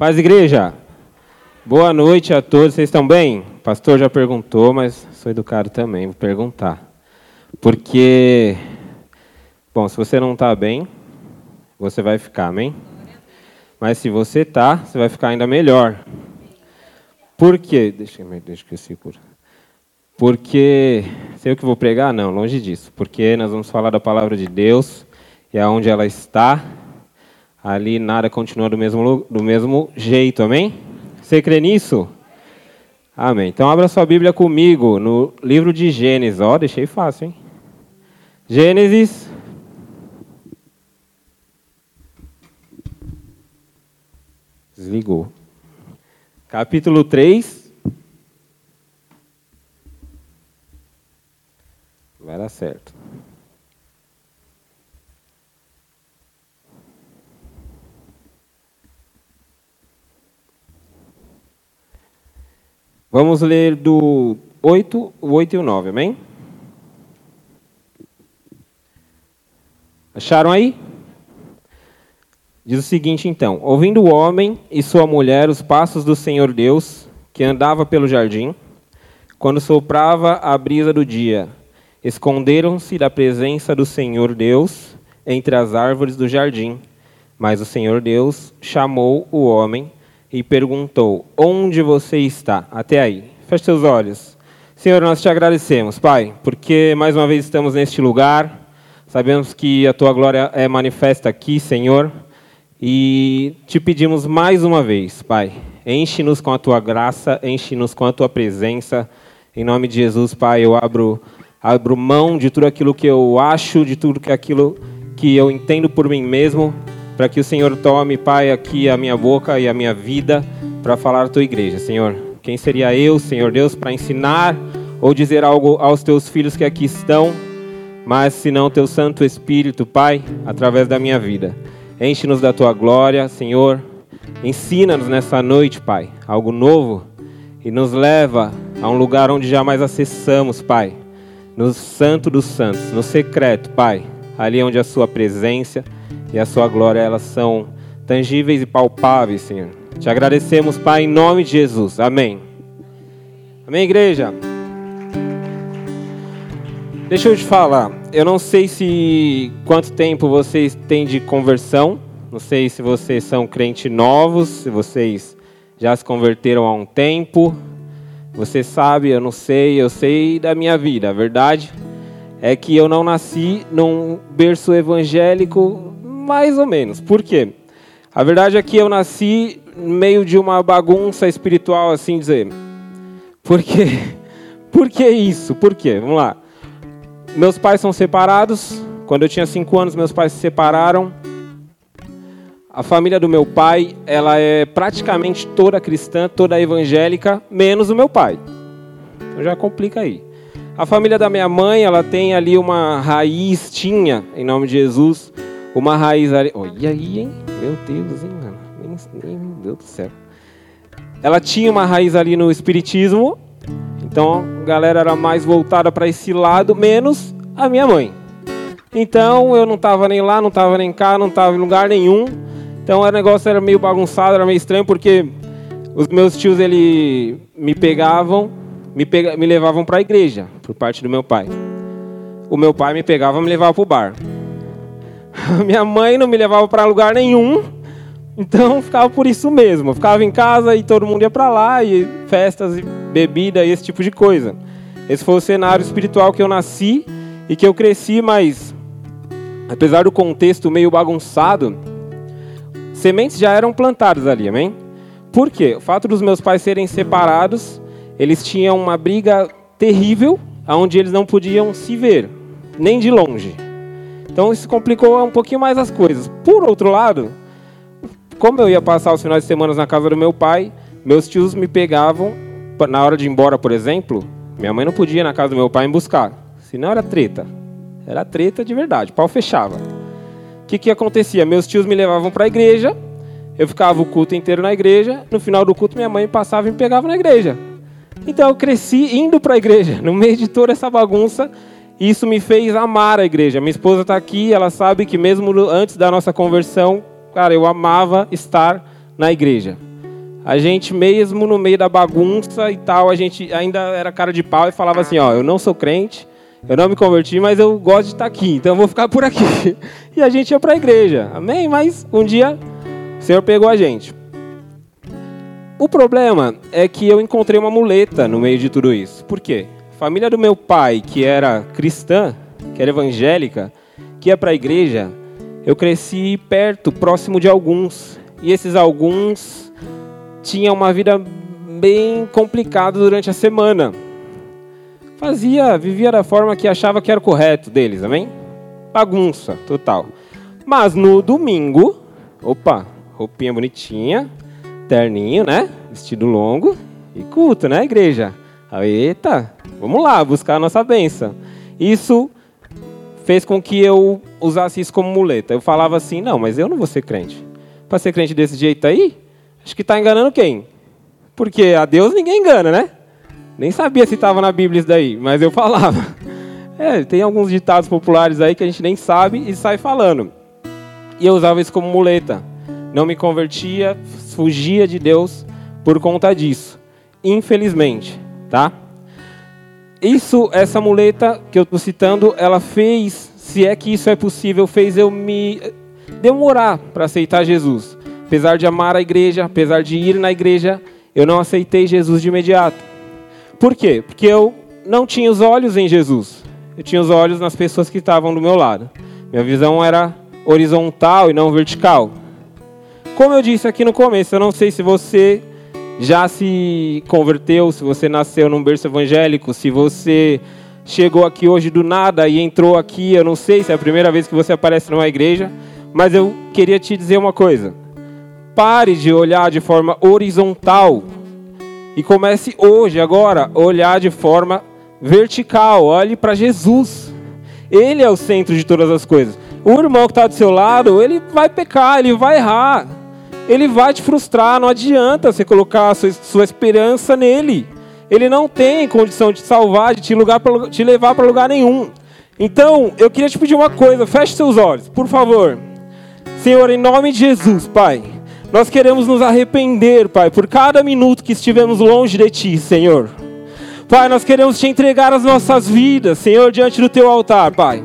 Paz, igreja. Boa noite a todos. Vocês estão bem? O pastor já perguntou, mas sou educado também, vou perguntar. Porque, bom, se você não está bem, você vai ficar, amém? Mas se você está, você vai ficar ainda melhor. Por quê? Deixa, deixa eu seguro. Porque, sei o que vou pregar? Não, longe disso. Porque nós vamos falar da palavra de Deus e aonde ela está, ali nada continua do mesmo, do mesmo jeito, amém? Você crê nisso? Amém. Então abra sua Bíblia comigo no livro de Gênesis. Ó, oh, deixei fácil, hein? Gênesis. Desligou. Capítulo 3. Vai dar certo. Vamos ler do 8, o 8 e o 9, amém? Acharam aí? Diz o seguinte então: Ouvindo o homem e sua mulher os passos do Senhor Deus, que andava pelo jardim, quando soprava a brisa do dia, esconderam-se da presença do Senhor Deus entre as árvores do jardim. Mas o Senhor Deus chamou o homem e perguntou: Onde você está? Até aí. Feche seus olhos. Senhor, nós te agradecemos, Pai, porque mais uma vez estamos neste lugar. Sabemos que a tua glória é manifesta aqui, Senhor. E te pedimos mais uma vez, Pai, enche-nos com a tua graça, enche-nos com a tua presença. Em nome de Jesus, Pai, eu abro, abro mão de tudo aquilo que eu acho, de tudo aquilo que eu entendo por mim mesmo para que o Senhor tome, Pai, aqui a minha boca e a minha vida para falar à tua igreja, Senhor. Quem seria eu, Senhor Deus, para ensinar ou dizer algo aos teus filhos que aqui estão, mas senão teu Santo Espírito, Pai, através da minha vida. Enche-nos da tua glória, Senhor. Ensina-nos nessa noite, Pai, algo novo e nos leva a um lugar onde jamais acessamos, Pai. No Santo dos Santos, no secreto, Pai, ali onde a Sua presença e a sua glória, elas são tangíveis e palpáveis, Senhor. Te agradecemos, Pai, em nome de Jesus. Amém. Amém, igreja? Deixa eu te falar, eu não sei se quanto tempo vocês têm de conversão, não sei se vocês são crentes novos, se vocês já se converteram há um tempo. Você sabe, eu não sei, eu sei da minha vida. A verdade é que eu não nasci num berço evangélico mais ou menos. Por quê? A verdade é que eu nasci no meio de uma bagunça espiritual, assim dizer. Por quê? Por que isso? Por quê? Vamos lá. Meus pais são separados. Quando eu tinha cinco anos, meus pais se separaram. A família do meu pai, ela é praticamente toda cristã, toda evangélica, menos o meu pai. Então já complica aí. A família da minha mãe, ela tem ali uma raiz, tinha, em nome de Jesus, uma raiz ali. Olha aí, hein? Meu Deus, hein, mano? Meu Deus do céu. Ela tinha uma raiz ali no espiritismo. Então a galera era mais voltada para esse lado, menos a minha mãe. Então eu não estava nem lá, não estava nem cá, não estava em lugar nenhum. Então o negócio era meio bagunçado, era meio estranho, porque os meus tios ele me pegavam, me, pega, me levavam para a igreja, por parte do meu pai. O meu pai me pegava e me levava para o bar. Minha mãe não me levava para lugar nenhum, então ficava por isso mesmo. Eu ficava em casa e todo mundo ia para lá, e festas, e bebida, e esse tipo de coisa. Esse foi o cenário espiritual que eu nasci e que eu cresci, mas apesar do contexto meio bagunçado, sementes já eram plantadas ali, amém? Por quê? O fato dos meus pais serem separados, eles tinham uma briga terrível, onde eles não podiam se ver, nem de longe. Então isso complicou um pouquinho mais as coisas. Por outro lado, como eu ia passar os finais de semana na casa do meu pai, meus tios me pegavam na hora de ir embora, por exemplo. Minha mãe não podia ir na casa do meu pai me buscar, senão era treta. Era treta de verdade, pau fechava. O que, que acontecia? Meus tios me levavam para a igreja, eu ficava o culto inteiro na igreja, no final do culto minha mãe passava e me pegava na igreja. Então eu cresci indo para a igreja, no meio de toda essa bagunça, isso me fez amar a igreja. Minha esposa está aqui, ela sabe que mesmo antes da nossa conversão, cara, eu amava estar na igreja. a gente mesmo no meio da bagunça e tal, a gente ainda era cara de pau e falava assim, ó, eu não sou crente, eu não me converti, mas eu gosto de estar aqui, então eu vou ficar por aqui. E a gente ia para a igreja, amém? Mas um dia o Senhor pegou a gente. O problema é que eu encontrei uma muleta no meio de tudo isso. Por quê? Família do meu pai, que era cristã, que era evangélica, que ia para a igreja, eu cresci perto, próximo de alguns. E esses alguns tinham uma vida bem complicada durante a semana. Fazia, vivia da forma que achava que era correto deles, amém? Bagunça total. Mas no domingo, opa, roupinha bonitinha, terninho, né? Vestido longo e culto, né, igreja? Eita, vamos lá, buscar a nossa bênção. Isso fez com que eu usasse isso como muleta. Eu falava assim, não, mas eu não vou ser crente. Para ser crente desse jeito aí, acho que está enganando quem? Porque a Deus ninguém engana, né? Nem sabia se estava na Bíblia isso daí, mas eu falava. É, tem alguns ditados populares aí que a gente nem sabe e sai falando. E eu usava isso como muleta. Não me convertia, fugia de Deus por conta disso. Infelizmente, tá? Isso, essa muleta que eu estou citando, ela fez, se é que isso é possível, fez eu me demorar para aceitar Jesus. Apesar de amar a igreja, apesar de ir na igreja, eu não aceitei Jesus de imediato. Por quê? Porque eu não tinha os olhos em Jesus. Eu tinha os olhos nas pessoas que estavam do meu lado. Minha visão era horizontal e não vertical. Como eu disse aqui no começo, eu não sei se você já se converteu, se você nasceu num berço evangélico, se você chegou aqui hoje do nada e entrou aqui, eu não sei se é a primeira vez que você aparece numa igreja, mas eu queria te dizer uma coisa. Pare de olhar de forma horizontal e comece hoje, agora, olhar de forma vertical. Olhe para Jesus. Ele é o centro de todas as coisas. O irmão que está do seu lado, ele vai pecar, ele vai errar ele vai te frustrar. Não adianta você colocar sua, sua esperança nele. Ele não tem condição de te salvar, de te, lugar pra, te levar para lugar nenhum. Então, eu queria te pedir uma coisa: feche seus olhos, por favor. Senhor, em nome de Jesus, Pai, nós queremos nos arrepender, Pai, por cada minuto que estivemos longe de Ti, Senhor. Pai, nós queremos te entregar as nossas vidas, Senhor, diante do Teu altar, Pai.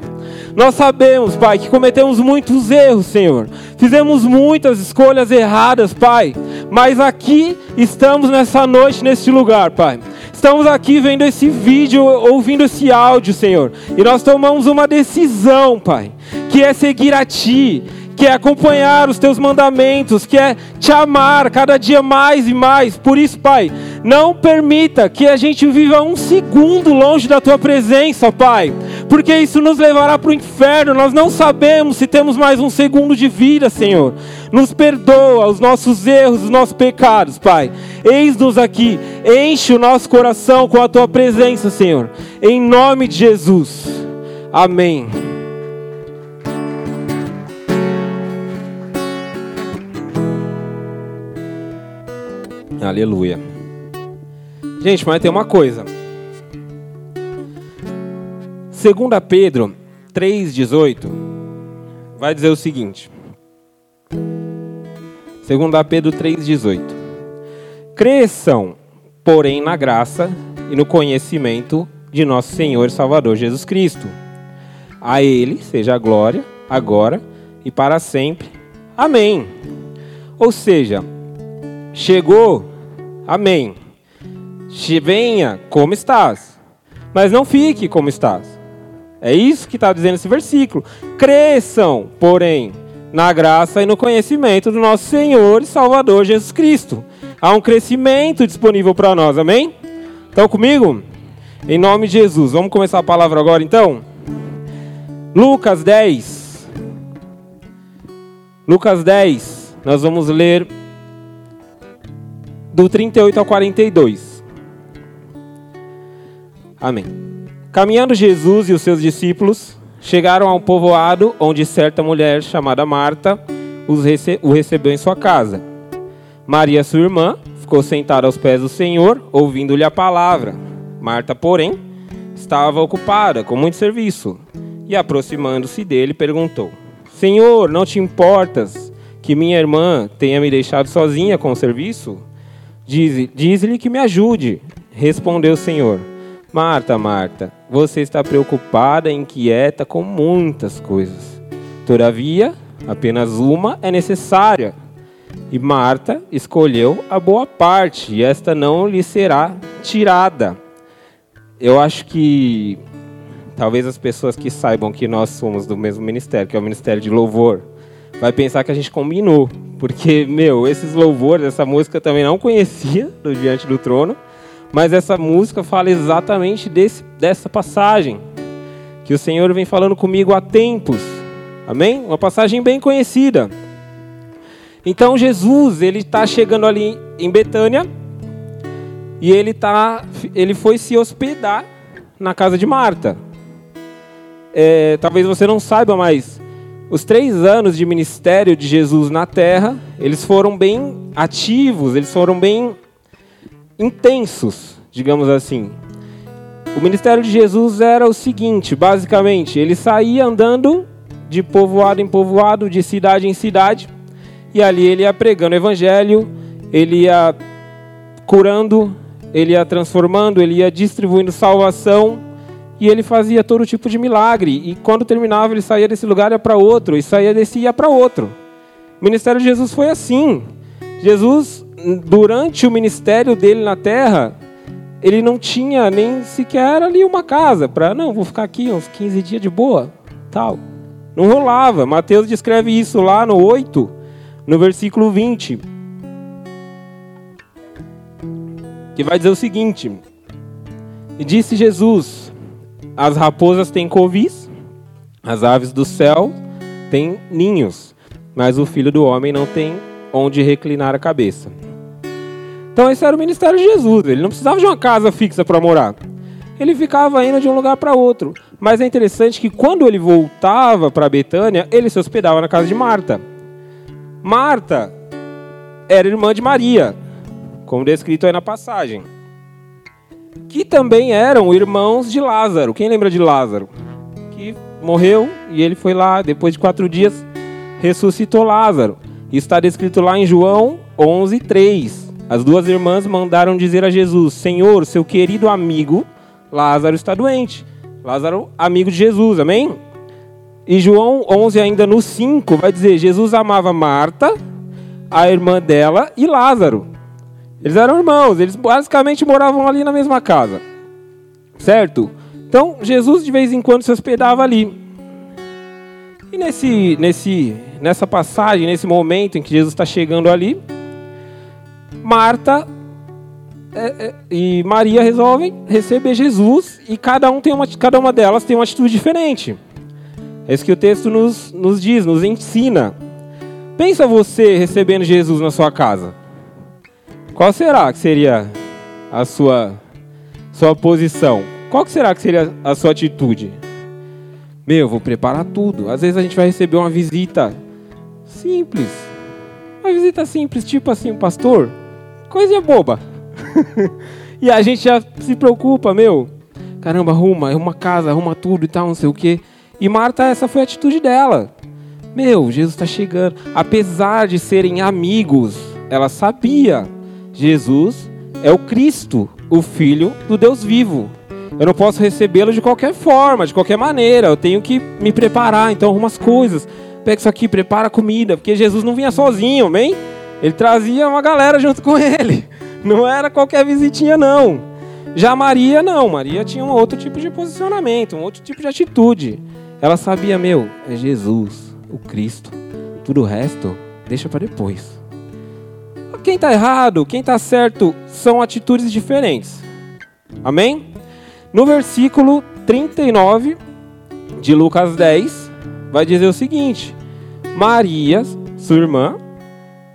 Nós sabemos, Pai, que cometemos muitos erros, Senhor. Fizemos muitas escolhas erradas, Pai. Mas aqui estamos nessa noite, neste lugar, Pai. Estamos aqui vendo esse vídeo, ouvindo esse áudio, Senhor. E nós tomamos uma decisão, Pai, que é seguir a Ti, que é acompanhar os teus mandamentos, que é te amar cada dia mais e mais. Por isso, Pai, não permita que a gente viva um segundo longe da tua presença, Pai, porque isso nos levará para o inferno. Nós não sabemos se temos mais um segundo de vida, Senhor. Nos perdoa os nossos erros, os nossos pecados, Pai. Eis-nos aqui, enche o nosso coração com a tua presença, Senhor. Em nome de Jesus. Amém. Aleluia. Gente, mas tem uma coisa. 2 Pedro 3,18 vai dizer o seguinte. 2 Pedro 3,18 Cresçam, porém, na graça e no conhecimento de nosso Senhor e Salvador Jesus Cristo. A Ele seja a glória, agora e para sempre. Amém. Ou seja, chegou Amém. Venha como estás, mas não fique como estás. É isso que está dizendo esse versículo. Cresçam, porém, na graça e no conhecimento do nosso Senhor e Salvador Jesus Cristo. Há um crescimento disponível para nós, amém? Estão comigo? Em nome de Jesus. Vamos começar a palavra agora então? Lucas 10. Lucas 10. Nós vamos ler do 38 ao 42. Amém. Caminhando Jesus e os seus discípulos chegaram a um povoado onde certa mulher chamada Marta rece o recebeu em sua casa. Maria, sua irmã, ficou sentada aos pés do Senhor, ouvindo-lhe a palavra. Marta, porém, estava ocupada com muito serviço e, aproximando-se dele, perguntou: Senhor, não te importas que minha irmã tenha me deixado sozinha com o serviço? Diz-lhe diz que me ajude. Respondeu o Senhor: Marta, Marta, você está preocupada e inquieta com muitas coisas. Todavia, apenas uma é necessária. E Marta escolheu a boa parte, e esta não lhe será tirada. Eu acho que talvez as pessoas que saibam que nós somos do mesmo ministério, que é o ministério de louvor, vai pensar que a gente combinou, porque meu, esses louvores, essa música eu também não conhecia do diante do trono, mas essa música fala exatamente desse, dessa passagem que o Senhor vem falando comigo há tempos. Amém? Uma passagem bem conhecida. Então Jesus, ele está chegando ali em Betânia e ele tá, ele foi se hospedar na casa de Marta. É, talvez você não saiba, mas os três anos de ministério de Jesus na Terra, eles foram bem ativos, eles foram bem intensos, digamos assim. O ministério de Jesus era o seguinte, basicamente, ele saía andando de povoado em povoado, de cidade em cidade, e ali ele ia pregando o evangelho, ele ia curando, ele ia transformando, ele ia distribuindo salvação, e ele fazia todo tipo de milagre. E quando terminava, ele saía desse lugar e ia para outro, e saía desse ia para outro. O ministério de Jesus foi assim. Jesus, durante o ministério dele na terra, ele não tinha nem sequer ali uma casa para, não, vou ficar aqui uns 15 dias de boa, tal. Não rolava. Mateus descreve isso lá no 8, no versículo 20. Que vai dizer o seguinte: E disse Jesus: As raposas têm covis, as aves do céu têm ninhos, mas o filho do homem não tem onde reclinar a cabeça. Então, esse era o ministério de Jesus. Ele não precisava de uma casa fixa para morar. Ele ficava indo de um lugar para outro. Mas é interessante que quando ele voltava para Betânia, ele se hospedava na casa de Marta. Marta era irmã de Maria, como descrito aí na passagem. Que também eram irmãos de Lázaro. Quem lembra de Lázaro? Que morreu e ele foi lá, depois de quatro dias, ressuscitou Lázaro. Está descrito lá em João 11, 3. As duas irmãs mandaram dizer a Jesus: Senhor, seu querido amigo Lázaro está doente. Lázaro, amigo de Jesus, amém? E João 11, ainda no 5, vai dizer: Jesus amava Marta, a irmã dela e Lázaro. Eles eram irmãos, eles basicamente moravam ali na mesma casa. Certo? Então, Jesus de vez em quando se hospedava ali. E nesse, nesse, nessa passagem, nesse momento em que Jesus está chegando ali, Marta é, é, e Maria resolvem receber Jesus e cada, um tem uma, cada uma delas tem uma atitude diferente. É isso que o texto nos, nos diz, nos ensina. Pensa você recebendo Jesus na sua casa. Qual será que seria a sua, sua posição? Qual que será que seria a sua atitude? Meu, vou preparar tudo. Às vezes a gente vai receber uma visita simples. Uma visita simples, tipo assim, um pastor. Coisa boba. e a gente já se preocupa, meu. Caramba, arruma, arruma casa, arruma tudo e tal, não sei o quê. E Marta, essa foi a atitude dela. Meu, Jesus está chegando. Apesar de serem amigos, ela sabia: Jesus é o Cristo, o Filho do Deus vivo. Eu não posso recebê-lo de qualquer forma, de qualquer maneira. Eu tenho que me preparar. Então, arruma as coisas. Pega isso aqui, prepara a comida. Porque Jesus não vinha sozinho, amém? Ele trazia uma galera junto com ele. Não era qualquer visitinha, não. Já Maria, não. Maria tinha um outro tipo de posicionamento, um outro tipo de atitude. Ela sabia, meu, é Jesus, o Cristo. Tudo o resto, deixa para depois. Quem está errado, quem está certo, são atitudes diferentes. Amém? No versículo 39 de Lucas 10, vai dizer o seguinte: Maria, sua irmã,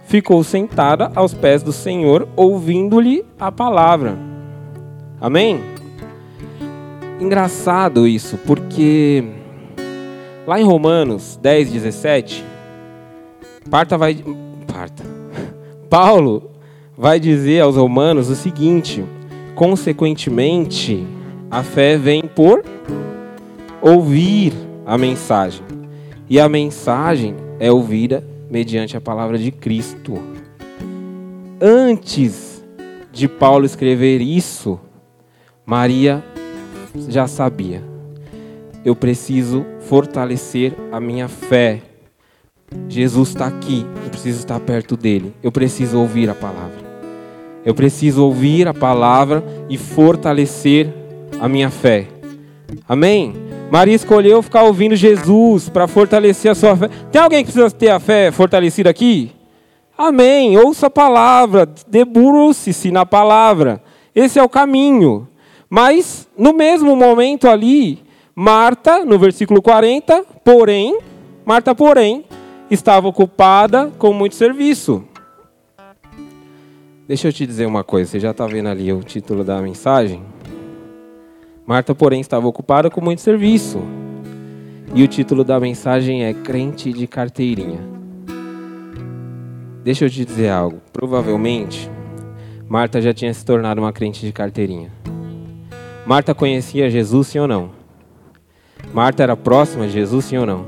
ficou sentada aos pés do Senhor, ouvindo-lhe a palavra. Amém? Engraçado isso, porque Lá em Romanos 10, 17, Parta vai. Parta. Paulo vai dizer aos romanos o seguinte: consequentemente, a fé vem por ouvir a mensagem. E a mensagem é ouvida mediante a palavra de Cristo. Antes de Paulo escrever isso, Maria já sabia. Eu preciso fortalecer a minha fé. Jesus está aqui, eu preciso estar perto dele. Eu preciso ouvir a palavra. Eu preciso ouvir a palavra e fortalecer a minha fé. Amém? Maria escolheu ficar ouvindo Jesus para fortalecer a sua fé. Tem alguém que precisa ter a fé fortalecida aqui? Amém. Ouça a palavra, debruce-se na palavra. Esse é o caminho. Mas, no mesmo momento ali, Marta, no versículo 40, porém, Marta, porém, estava ocupada com muito serviço. Deixa eu te dizer uma coisa, você já está vendo ali o título da mensagem? Marta, porém, estava ocupada com muito serviço. E o título da mensagem é Crente de Carteirinha. Deixa eu te dizer algo. Provavelmente, Marta já tinha se tornado uma crente de carteirinha. Marta conhecia Jesus, sim ou não? Marta era próxima de Jesus, sim ou não?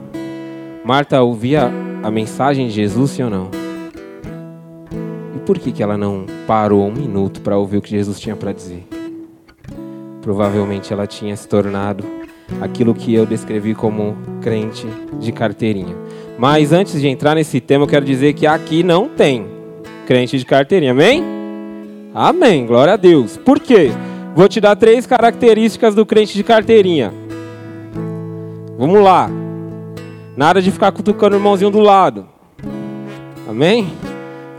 Marta ouvia a mensagem de Jesus, sim ou não? por que, que ela não parou um minuto para ouvir o que Jesus tinha para dizer? Provavelmente ela tinha se tornado aquilo que eu descrevi como crente de carteirinha. Mas antes de entrar nesse tema, eu quero dizer que aqui não tem crente de carteirinha, amém? Amém, glória a Deus. Por quê? Vou te dar três características do crente de carteirinha. Vamos lá. Nada de ficar cutucando o irmãozinho do lado. Amém?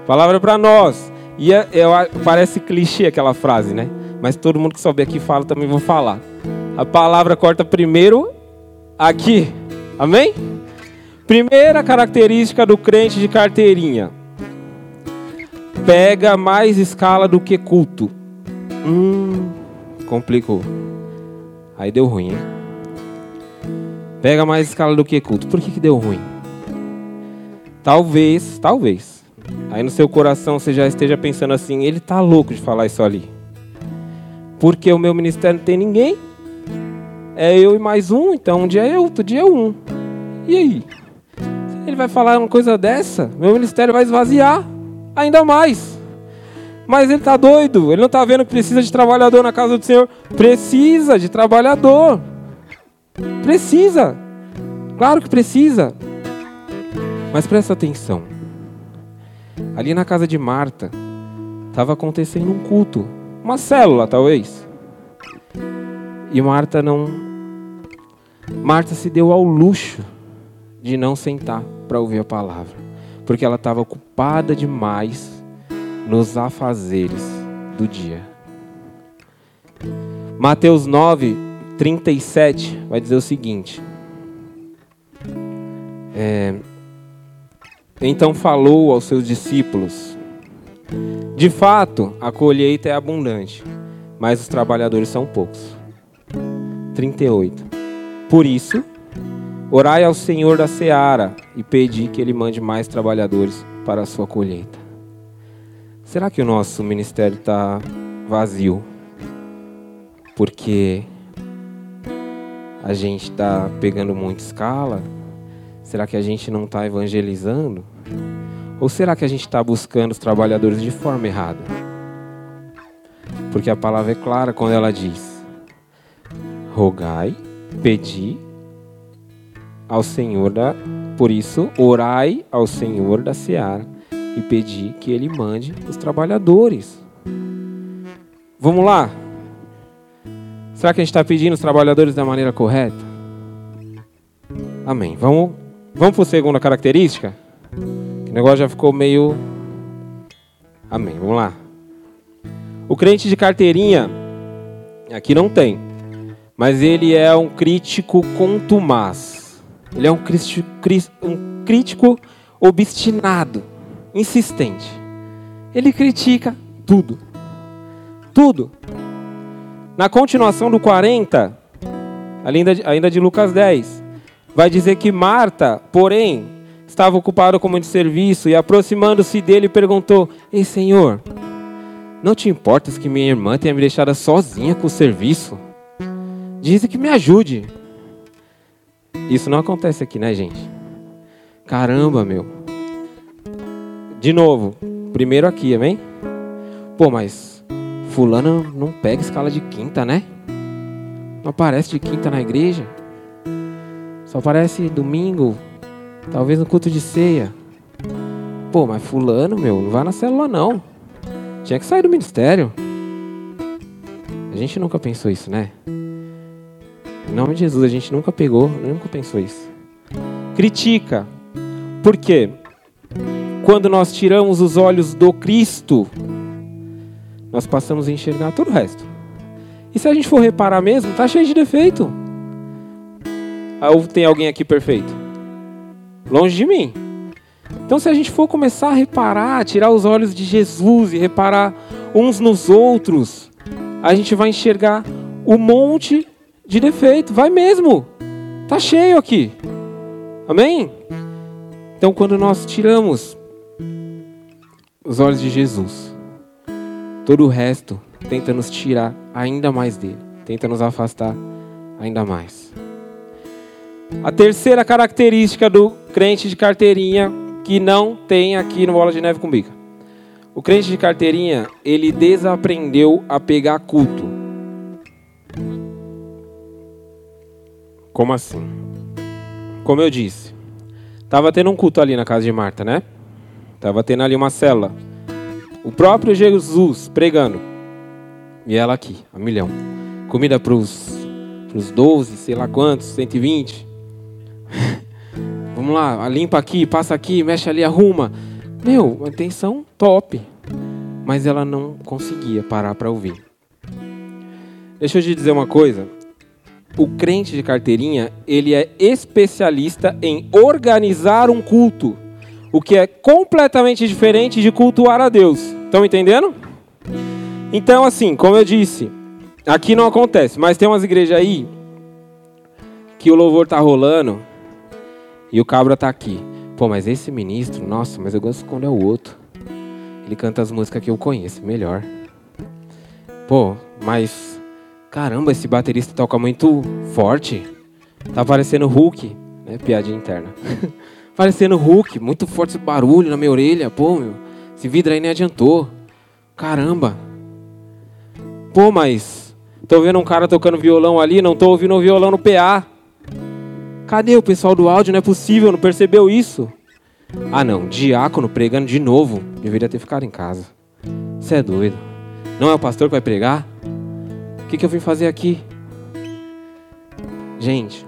Palavra para nós. E é, é, parece clichê aquela frase, né? Mas todo mundo que souber aqui fala, também vou falar. A palavra corta primeiro aqui. Amém? Primeira característica do crente de carteirinha. Pega mais escala do que culto. Hum, complicou. Aí deu ruim, hein? Pega mais escala do que culto. Por que, que deu ruim? Talvez, talvez Aí no seu coração você já esteja pensando assim: ele está louco de falar isso ali. Porque o meu ministério não tem ninguém. É eu e mais um, então um dia é eu, outro dia é um. E aí? Ele vai falar uma coisa dessa, meu ministério vai esvaziar ainda mais. Mas ele está doido, ele não está vendo que precisa de trabalhador na casa do Senhor. Precisa de trabalhador. Precisa. Claro que precisa. Mas presta atenção. Ali na casa de Marta, estava acontecendo um culto, uma célula talvez. E Marta não. Marta se deu ao luxo de não sentar para ouvir a palavra, porque ela estava ocupada demais nos afazeres do dia. Mateus 9, 37 vai dizer o seguinte: é, então falou aos seus discípulos: De fato, a colheita é abundante, mas os trabalhadores são poucos. 38. Por isso, orai ao Senhor da seara e pedi que ele mande mais trabalhadores para a sua colheita. Será que o nosso ministério está vazio? Porque a gente está pegando muita escala? Será que a gente não está evangelizando? Ou será que a gente está buscando os trabalhadores de forma errada? Porque a palavra é clara quando ela diz: rogai, pedi ao Senhor da. Por isso, orai ao Senhor da seara e pedi que ele mande os trabalhadores. Vamos lá? Será que a gente está pedindo os trabalhadores da maneira correta? Amém. Vamos, vamos para a segunda característica? O negócio já ficou meio. Amém. Vamos lá. O crente de carteirinha, aqui não tem, mas ele é um crítico contumaz. Ele é um crítico, um crítico obstinado, insistente. Ele critica tudo. Tudo. Na continuação do 40, ainda de, ainda de Lucas 10, vai dizer que Marta, porém, estava ocupado com muito serviço e, aproximando-se dele, perguntou: Ei, Senhor, não te importas que minha irmã tenha me deixado sozinha com o serviço? Diz que me ajude. Isso não acontece aqui, né, gente? Caramba, meu. De novo, primeiro aqui, amém? Pô, mas fulano não pega escala de quinta, né? Não aparece de quinta na igreja. Só aparece domingo, talvez no culto de ceia. Pô, mas fulano, meu, não vai na célula não. Tinha que sair do ministério. A gente nunca pensou isso, né? Em nome de Jesus, a gente nunca pegou, nunca pensou isso. Critica. Por quê? Quando nós tiramos os olhos do Cristo, nós passamos a enxergar todo o resto. E se a gente for reparar mesmo, tá cheio de defeito. Ah, ou tem alguém aqui perfeito? Longe de mim. Então, se a gente for começar a reparar, tirar os olhos de Jesus e reparar uns nos outros, a gente vai enxergar um monte de defeito. Vai mesmo. Tá cheio aqui. Amém? Então, quando nós tiramos os olhos de Jesus, todo o resto tenta nos tirar ainda mais dele, tenta nos afastar ainda mais. A terceira característica do crente de carteirinha que não tem aqui no Bola de Neve com Bica. O crente de carteirinha, ele desaprendeu a pegar culto. Como assim? Como eu disse, tava tendo um culto ali na casa de Marta, né? Tava tendo ali uma cela. O próprio Jesus pregando. E ela aqui, a milhão. Comida para os 12, sei lá quantos, 120. Vamos lá, limpa aqui, passa aqui, mexe ali, arruma. Meu, atenção top. Mas ela não conseguia parar para ouvir. Deixa eu te dizer uma coisa. O crente de carteirinha, ele é especialista em organizar um culto. O que é completamente diferente de cultuar a Deus. Estão entendendo? Então, assim, como eu disse, aqui não acontece, mas tem umas igrejas aí que o louvor tá rolando e o cabra tá aqui. Pô, mas esse ministro, nossa, mas eu gosto quando é o outro. Ele canta as músicas que eu conheço, melhor. Pô, mas caramba, esse baterista toca muito forte. Tá parecendo Hulk, né? Piadinha interna. parecendo Hulk, muito forte esse barulho na minha orelha. Pô, meu, esse vidro aí nem adiantou. Caramba. Pô, mas tô vendo um cara tocando violão ali, não tô ouvindo o violão no PA. Cadê o pessoal do áudio? Não é possível, não percebeu isso? Ah não, diácono pregando de novo. Deveria ter ficado em casa. Você é doido. Não é o pastor que vai pregar? O que, que eu vim fazer aqui? Gente,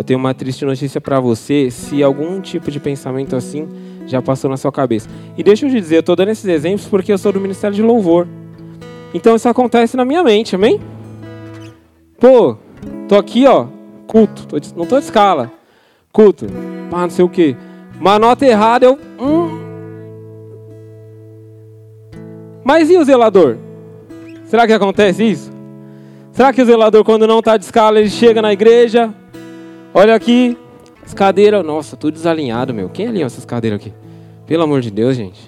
eu tenho uma triste notícia para você se algum tipo de pensamento assim já passou na sua cabeça. E deixa eu te dizer, eu estou dando esses exemplos porque eu sou do Ministério de Louvor. Então isso acontece na minha mente, amém? Pô, tô aqui, ó, culto. Tô não tô de escala. Culto. Pá, não sei o quê. Uma nota errada, eu. Hum. Mas e o zelador? Será que acontece isso? Será que o zelador, quando não está de escala, ele chega na igreja? Olha aqui, as cadeiras. Nossa, tudo desalinhado, meu. Quem alinhou essas cadeiras aqui? Pelo amor de Deus, gente.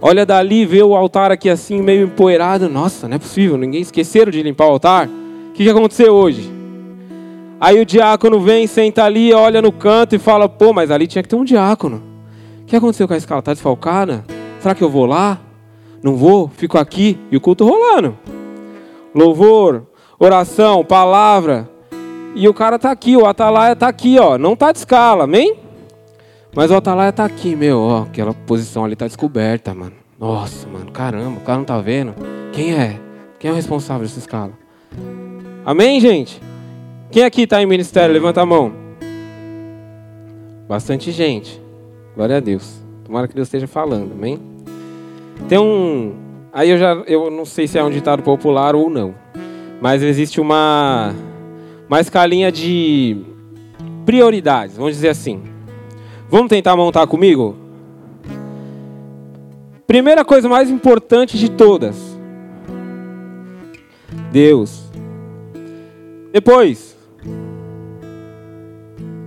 Olha dali, vê o altar aqui assim, meio empoeirado. Nossa, não é possível. Ninguém esqueceram de limpar o altar. O que, que aconteceu hoje? Aí o diácono vem, senta ali, olha no canto e fala: pô, mas ali tinha que ter um diácono. O que aconteceu com a escala? Está desfalcada? Será que eu vou lá? Não vou? Fico aqui e o culto rolando. Louvor, oração, palavra. E o cara tá aqui, o atalaia tá aqui, ó. Não tá de escala, amém? Mas o atalaia tá aqui, meu, ó. Aquela posição ali tá descoberta, mano. Nossa, mano, caramba, o cara não tá vendo. Quem é? Quem é o responsável dessa escala? Amém, gente? Quem aqui está em ministério? Levanta a mão. Bastante gente. Glória a Deus. Tomara que Deus esteja falando, amém? Tem um. Aí eu já. Eu não sei se é um ditado popular ou não. Mas existe uma. Uma escalinha de prioridades, vamos dizer assim. Vamos tentar montar comigo? Primeira coisa mais importante de todas. Deus. Depois,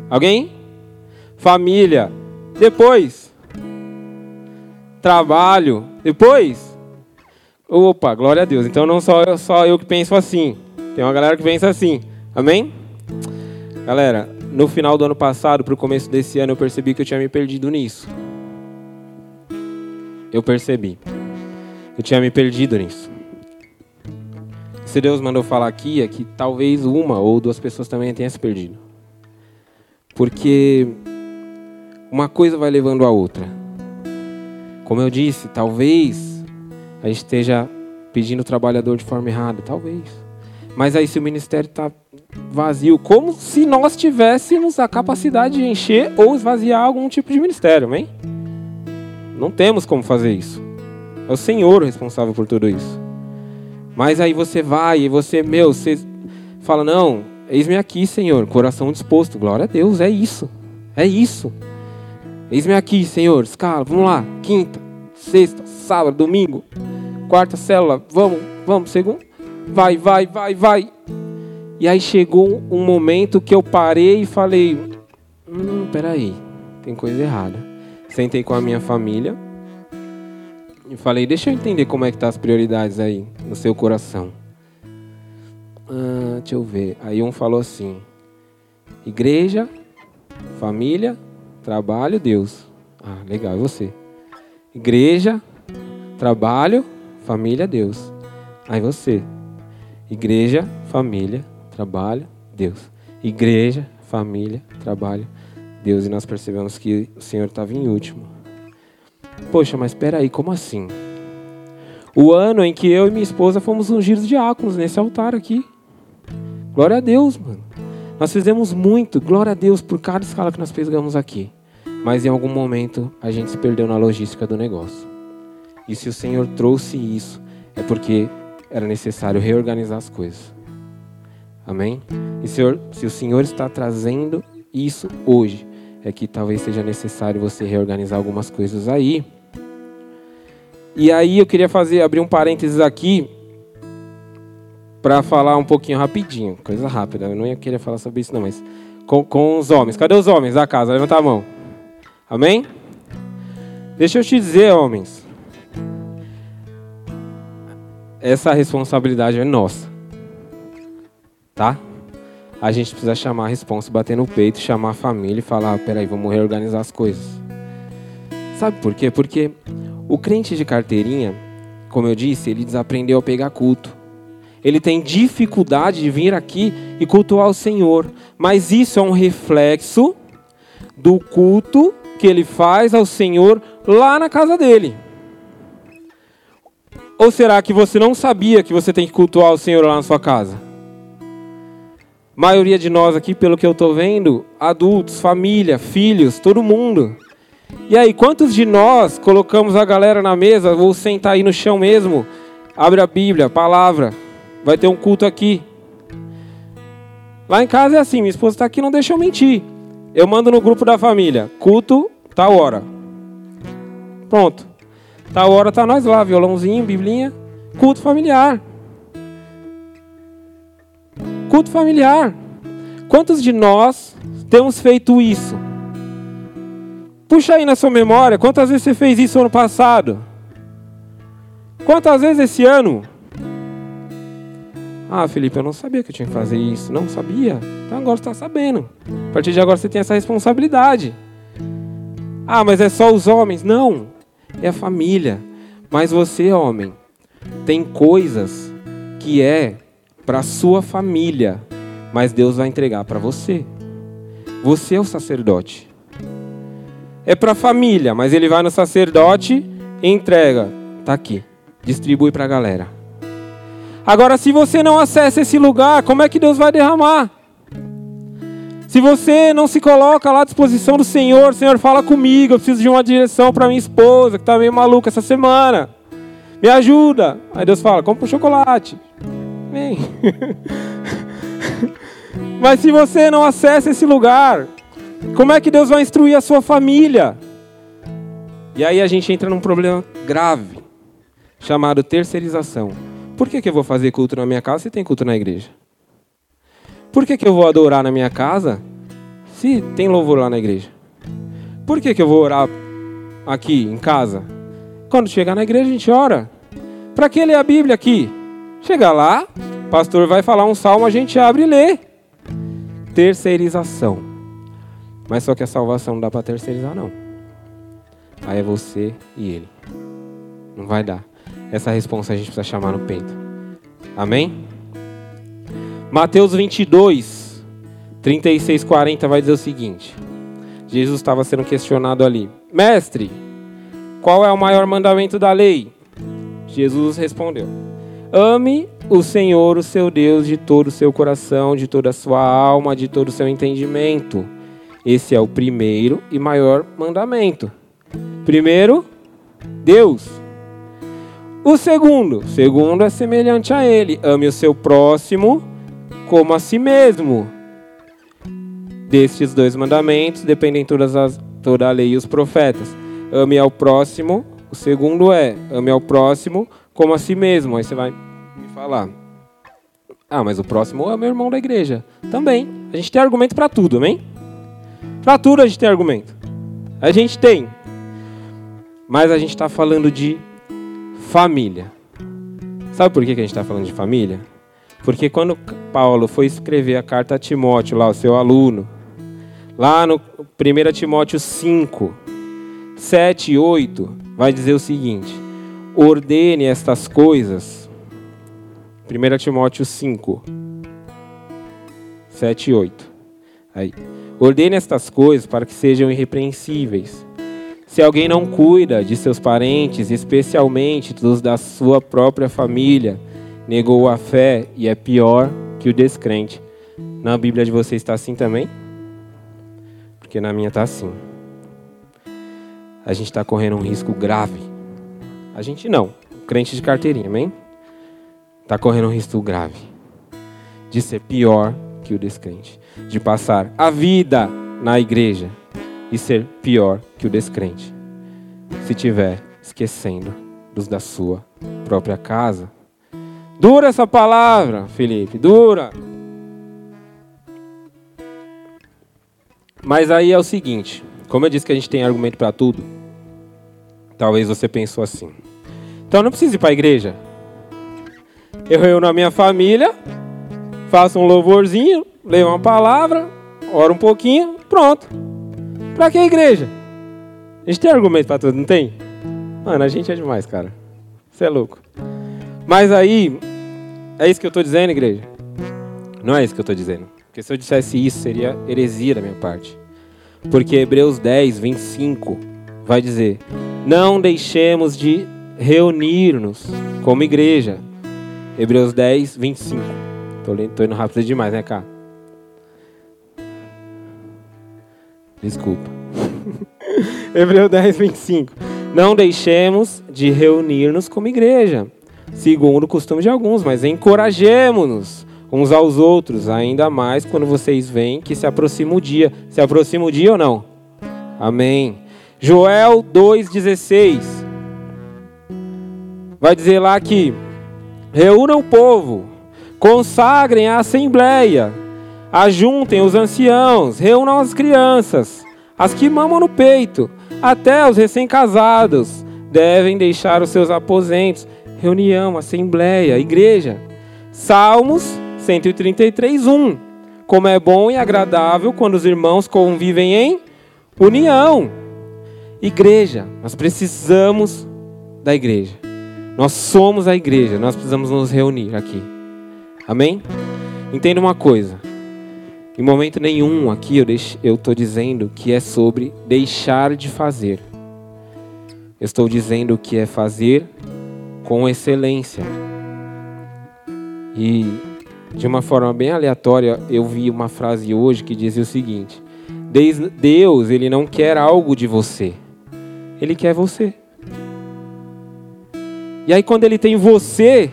Alguém? Família. Depois. Trabalho. Depois. Opa, glória a Deus. Então não só eu, só eu que penso assim. Tem uma galera que pensa assim. Amém? Galera, no final do ano passado, para o começo desse ano, eu percebi que eu tinha me perdido nisso. Eu percebi. Eu tinha me perdido nisso. se Deus mandou falar aqui, é que talvez uma ou duas pessoas também tenham se perdido. Porque uma coisa vai levando a outra. Como eu disse, talvez a gente esteja pedindo o trabalhador de forma errada, talvez. Mas aí se o ministério está vazio, como se nós tivéssemos a capacidade de encher ou esvaziar algum tipo de ministério, amém? Não temos como fazer isso. É o Senhor o responsável por tudo isso. Mas aí você vai e você, meu, você fala, não, eis-me aqui, Senhor, coração disposto. Glória a Deus, é isso. É isso. Eis-me aqui, Senhor, escala, vamos lá. Quinta, sexta, sábado, domingo, quarta célula, vamos, vamos, segundo. Vai, vai, vai, vai. E aí chegou um momento que eu parei e falei, hum, peraí, tem coisa errada. Sentei com a minha família e falei, deixa eu entender como é que tá as prioridades aí no seu coração. Ah, deixa eu ver. Aí um falou assim: igreja, família, trabalho, Deus. Ah, legal, e você? Igreja, trabalho, família, Deus. Aí você. Igreja, família, trabalho, Deus. Igreja, família, trabalho, Deus. E nós percebemos que o Senhor estava em último. Poxa, mas espera aí, como assim? O ano em que eu e minha esposa fomos ungidos diáconos nesse altar aqui. Glória a Deus, mano. Nós fizemos muito, glória a Deus por cada escala que nós pegamos aqui. Mas em algum momento a gente se perdeu na logística do negócio. E se o Senhor trouxe isso, é porque era necessário reorganizar as coisas. Amém? E senhor, se o Senhor está trazendo isso hoje, é que talvez seja necessário você reorganizar algumas coisas aí. E aí eu queria fazer abrir um parênteses aqui para falar um pouquinho rapidinho, coisa rápida. Eu não ia querer falar sobre isso não, mas com, com os homens. Cadê os homens da casa? Levanta a mão. Amém? Deixa eu te dizer, homens. Essa responsabilidade é nossa. Tá? a gente precisa chamar a responsa, bater no peito, chamar a família e falar: peraí, vamos reorganizar as coisas. Sabe por quê? Porque o crente de carteirinha, como eu disse, ele desaprendeu a pegar culto. Ele tem dificuldade de vir aqui e cultuar o Senhor. Mas isso é um reflexo do culto que ele faz ao Senhor lá na casa dele. Ou será que você não sabia que você tem que cultuar o Senhor lá na sua casa? maioria de nós aqui, pelo que eu estou vendo, adultos, família, filhos, todo mundo. E aí, quantos de nós colocamos a galera na mesa, vou sentar aí no chão mesmo, abre a Bíblia, a palavra, vai ter um culto aqui. Lá em casa é assim, minha esposa está aqui, não deixa eu mentir. Eu mando no grupo da família, culto, tal hora. Pronto. Tal hora tá nós lá, violãozinho, biblinha, culto familiar. Culto familiar. Quantos de nós temos feito isso? Puxa aí na sua memória, quantas vezes você fez isso ano passado? Quantas vezes esse ano? Ah, Felipe, eu não sabia que eu tinha que fazer isso. Não sabia? Então agora está sabendo. A partir de agora você tem essa responsabilidade. Ah, mas é só os homens. Não, é a família. Mas você, homem, tem coisas que é para sua família, mas Deus vai entregar para você. Você é o sacerdote. É para a família, mas ele vai no sacerdote e entrega. Tá aqui. Distribui para a galera. Agora, se você não acessa esse lugar, como é que Deus vai derramar? Se você não se coloca lá à disposição do Senhor, Senhor, fala comigo, eu preciso de uma direção para minha esposa, que está meio maluca essa semana. Me ajuda. Aí Deus fala, compra um chocolate. Amém. Mas se você não acessa esse lugar, como é que Deus vai instruir a sua família? E aí a gente entra num problema grave, chamado terceirização. Por que, que eu vou fazer culto na minha casa se tem culto na igreja? Por que, que eu vou adorar na minha casa se tem louvor lá na igreja? Por que, que eu vou orar aqui em casa? Quando chegar na igreja a gente ora. Para que ler a Bíblia aqui? Chega lá, pastor vai falar um salmo, a gente abre e lê. Terceirização. Mas só que a salvação não dá para terceirizar, não. Aí é você e ele. Não vai dar. Essa resposta a gente precisa chamar no peito. Amém? Mateus 22, 36, 40 vai dizer o seguinte: Jesus estava sendo questionado ali, Mestre, qual é o maior mandamento da lei? Jesus respondeu: Ame o Senhor, o seu Deus, de todo o seu coração, de toda a sua alma, de todo o seu entendimento. Esse é o primeiro e maior mandamento. Primeiro, Deus. O segundo, segundo é semelhante a ele: ame o seu próximo como a si mesmo. Destes dois mandamentos dependem todas as, toda a lei e os profetas. Ame ao próximo. O segundo é ame ao próximo como a si mesmo. Aí você vai me falar. Ah, mas o próximo é meu irmão da igreja. Também. A gente tem argumento para tudo, amém? Para tudo a gente tem argumento. A gente tem. Mas a gente está falando de família. Sabe por que a gente está falando de família? Porque quando Paulo foi escrever a carta a Timóteo, lá, o seu aluno, lá no 1 Timóteo 5, 7 e 8, vai dizer o seguinte: ordene estas coisas. 1 Timóteo 5, 7 e 8. Aí. Ordene estas coisas para que sejam irrepreensíveis. Se alguém não cuida de seus parentes, especialmente dos da sua própria família, negou a fé e é pior que o descrente. Na Bíblia de vocês está assim também? Porque na minha está assim. A gente está correndo um risco grave. A gente não, crente de carteirinha, amém? Está correndo um risco grave de ser pior que o descrente, de passar a vida na igreja e ser pior que o descrente, se tiver esquecendo dos da sua própria casa. Dura essa palavra, Felipe, dura. Mas aí é o seguinte, como eu disse que a gente tem argumento para tudo, talvez você pensou assim. Então não preciso ir para a igreja. Eu reúno a minha família, faço um louvorzinho, leio uma palavra, oro um pouquinho, pronto. Para que a igreja? A gente tem argumento para tudo, não tem? Mano, a gente é demais, cara. Você é louco. Mas aí, é isso que eu estou dizendo, igreja? Não é isso que eu estou dizendo. Porque se eu dissesse isso, seria heresia da minha parte. Porque Hebreus 10, 25 vai dizer: Não deixemos de reunir-nos como igreja. Hebreus 10, 25. Tô, lendo, tô indo rápido demais, né, cá? Desculpa. Hebreus 10, 25. Não deixemos de reunir-nos como igreja segundo o costume de alguns, mas encorajemos-nos uns aos outros, ainda mais quando vocês veem que se aproxima o dia. Se aproxima o dia ou não? Amém. Joel 2,16 vai dizer lá que reúnam o povo, consagrem a assembleia, ajuntem os anciãos, reúnam as crianças, as que mamam no peito, até os recém-casados devem deixar os seus aposentos reunião, assembleia, igreja. Salmos 133, 1. Como é bom e agradável quando os irmãos convivem em união. Igreja, nós precisamos da igreja. Nós somos a igreja, nós precisamos nos reunir aqui. Amém? Entenda uma coisa. Em momento nenhum aqui eu estou dizendo que é sobre deixar de fazer. Eu estou dizendo que é fazer com excelência. E de uma forma bem aleatória, eu vi uma frase hoje que dizia o seguinte: Deus, ele não quer algo de você. Ele quer você. E aí quando ele tem você,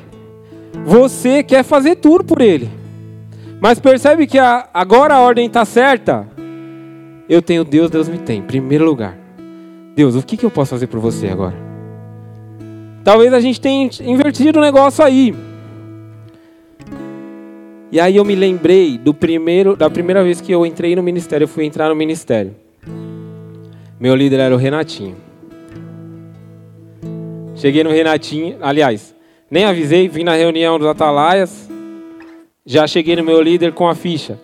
você quer fazer tudo por ele. Mas percebe que a, agora a ordem está certa. Eu tenho Deus, Deus me tem. Em primeiro lugar. Deus, o que, que eu posso fazer por você agora? Talvez a gente tenha invertido o negócio aí. E aí eu me lembrei do primeiro, da primeira vez que eu entrei no ministério, eu fui entrar no ministério. Meu líder era o Renatinho. Cheguei no Renatinho, aliás, nem avisei, vim na reunião dos atalaias. Já cheguei no meu líder com a ficha.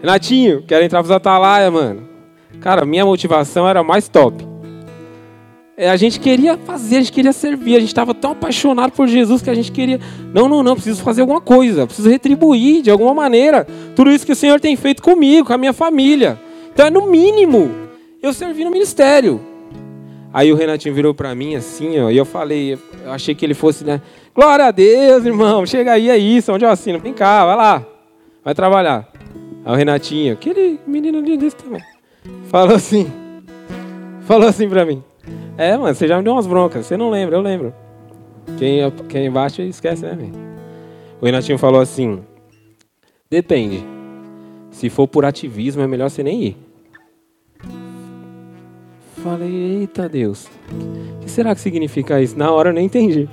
Renatinho, quero entrar pros atalaias, mano. Cara, minha motivação era mais top. É, a gente queria fazer, a gente queria servir, a gente estava tão apaixonado por Jesus que a gente queria. Não, não, não, preciso fazer alguma coisa, preciso retribuir de alguma maneira tudo isso que o Senhor tem feito comigo, com a minha família. Então é no mínimo eu servi no ministério. Aí o Renatinho virou para mim assim, ó, e eu falei, eu achei que ele fosse, né? Glória a Deus, irmão, chega aí, é isso, onde eu assino? Vem cá, vai lá, vai trabalhar. Aí o Renatinho, aquele menino ali desse também, falou assim, falou assim pra mim. É, mano, você já me deu umas broncas. Você não lembra, eu lembro. Quem, quem bate esquece, né, velho? O Renatinho falou assim: Depende. Se for por ativismo, é melhor você nem ir. Falei, eita Deus. O que será que significa isso? Na hora eu nem entendi.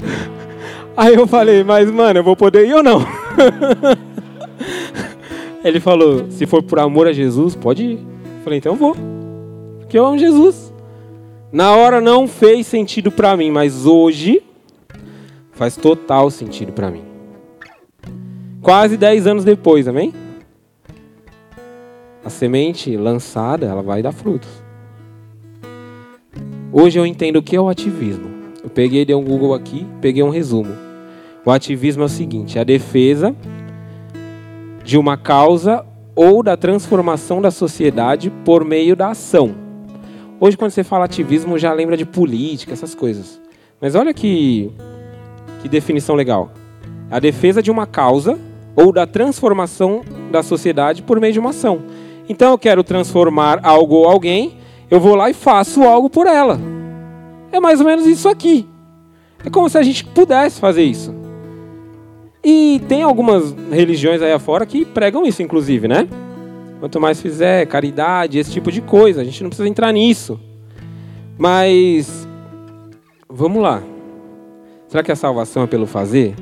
Aí eu falei, mas mano, eu vou poder ir ou não? Ele falou, se for por amor a Jesus, pode ir. Eu falei, então eu vou. Porque eu amo Jesus. Na hora não fez sentido para mim, mas hoje faz total sentido para mim. Quase 10 anos depois, amém? A semente lançada, ela vai dar frutos. Hoje eu entendo o que é o ativismo. Eu peguei, dei um Google aqui, peguei um resumo. O ativismo é o seguinte: é a defesa de uma causa ou da transformação da sociedade por meio da ação Hoje, quando você fala ativismo, já lembra de política, essas coisas. Mas olha que, que definição legal. A defesa de uma causa ou da transformação da sociedade por meio de uma ação. Então, eu quero transformar algo ou alguém, eu vou lá e faço algo por ela. É mais ou menos isso aqui. É como se a gente pudesse fazer isso. E tem algumas religiões aí afora que pregam isso, inclusive, né? Quanto mais fizer, caridade, esse tipo de coisa. A gente não precisa entrar nisso. Mas, vamos lá. Será que a salvação é pelo fazer?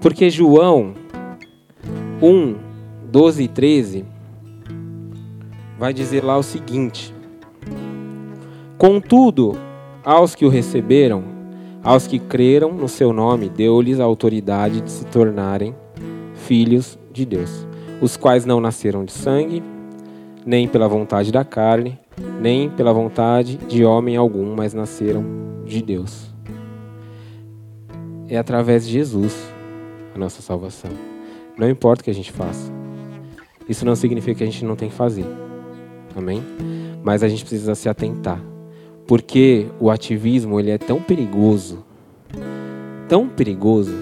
Porque João 1, 12 e 13 vai dizer lá o seguinte: Contudo, aos que o receberam, aos que creram no seu nome, deu-lhes a autoridade de se tornarem filhos de Deus os quais não nasceram de sangue, nem pela vontade da carne, nem pela vontade de homem algum, mas nasceram de Deus. É através de Jesus a nossa salvação. Não importa o que a gente faça. Isso não significa que a gente não tem que fazer. Amém? Mas a gente precisa se atentar. Porque o ativismo ele é tão perigoso, tão perigoso,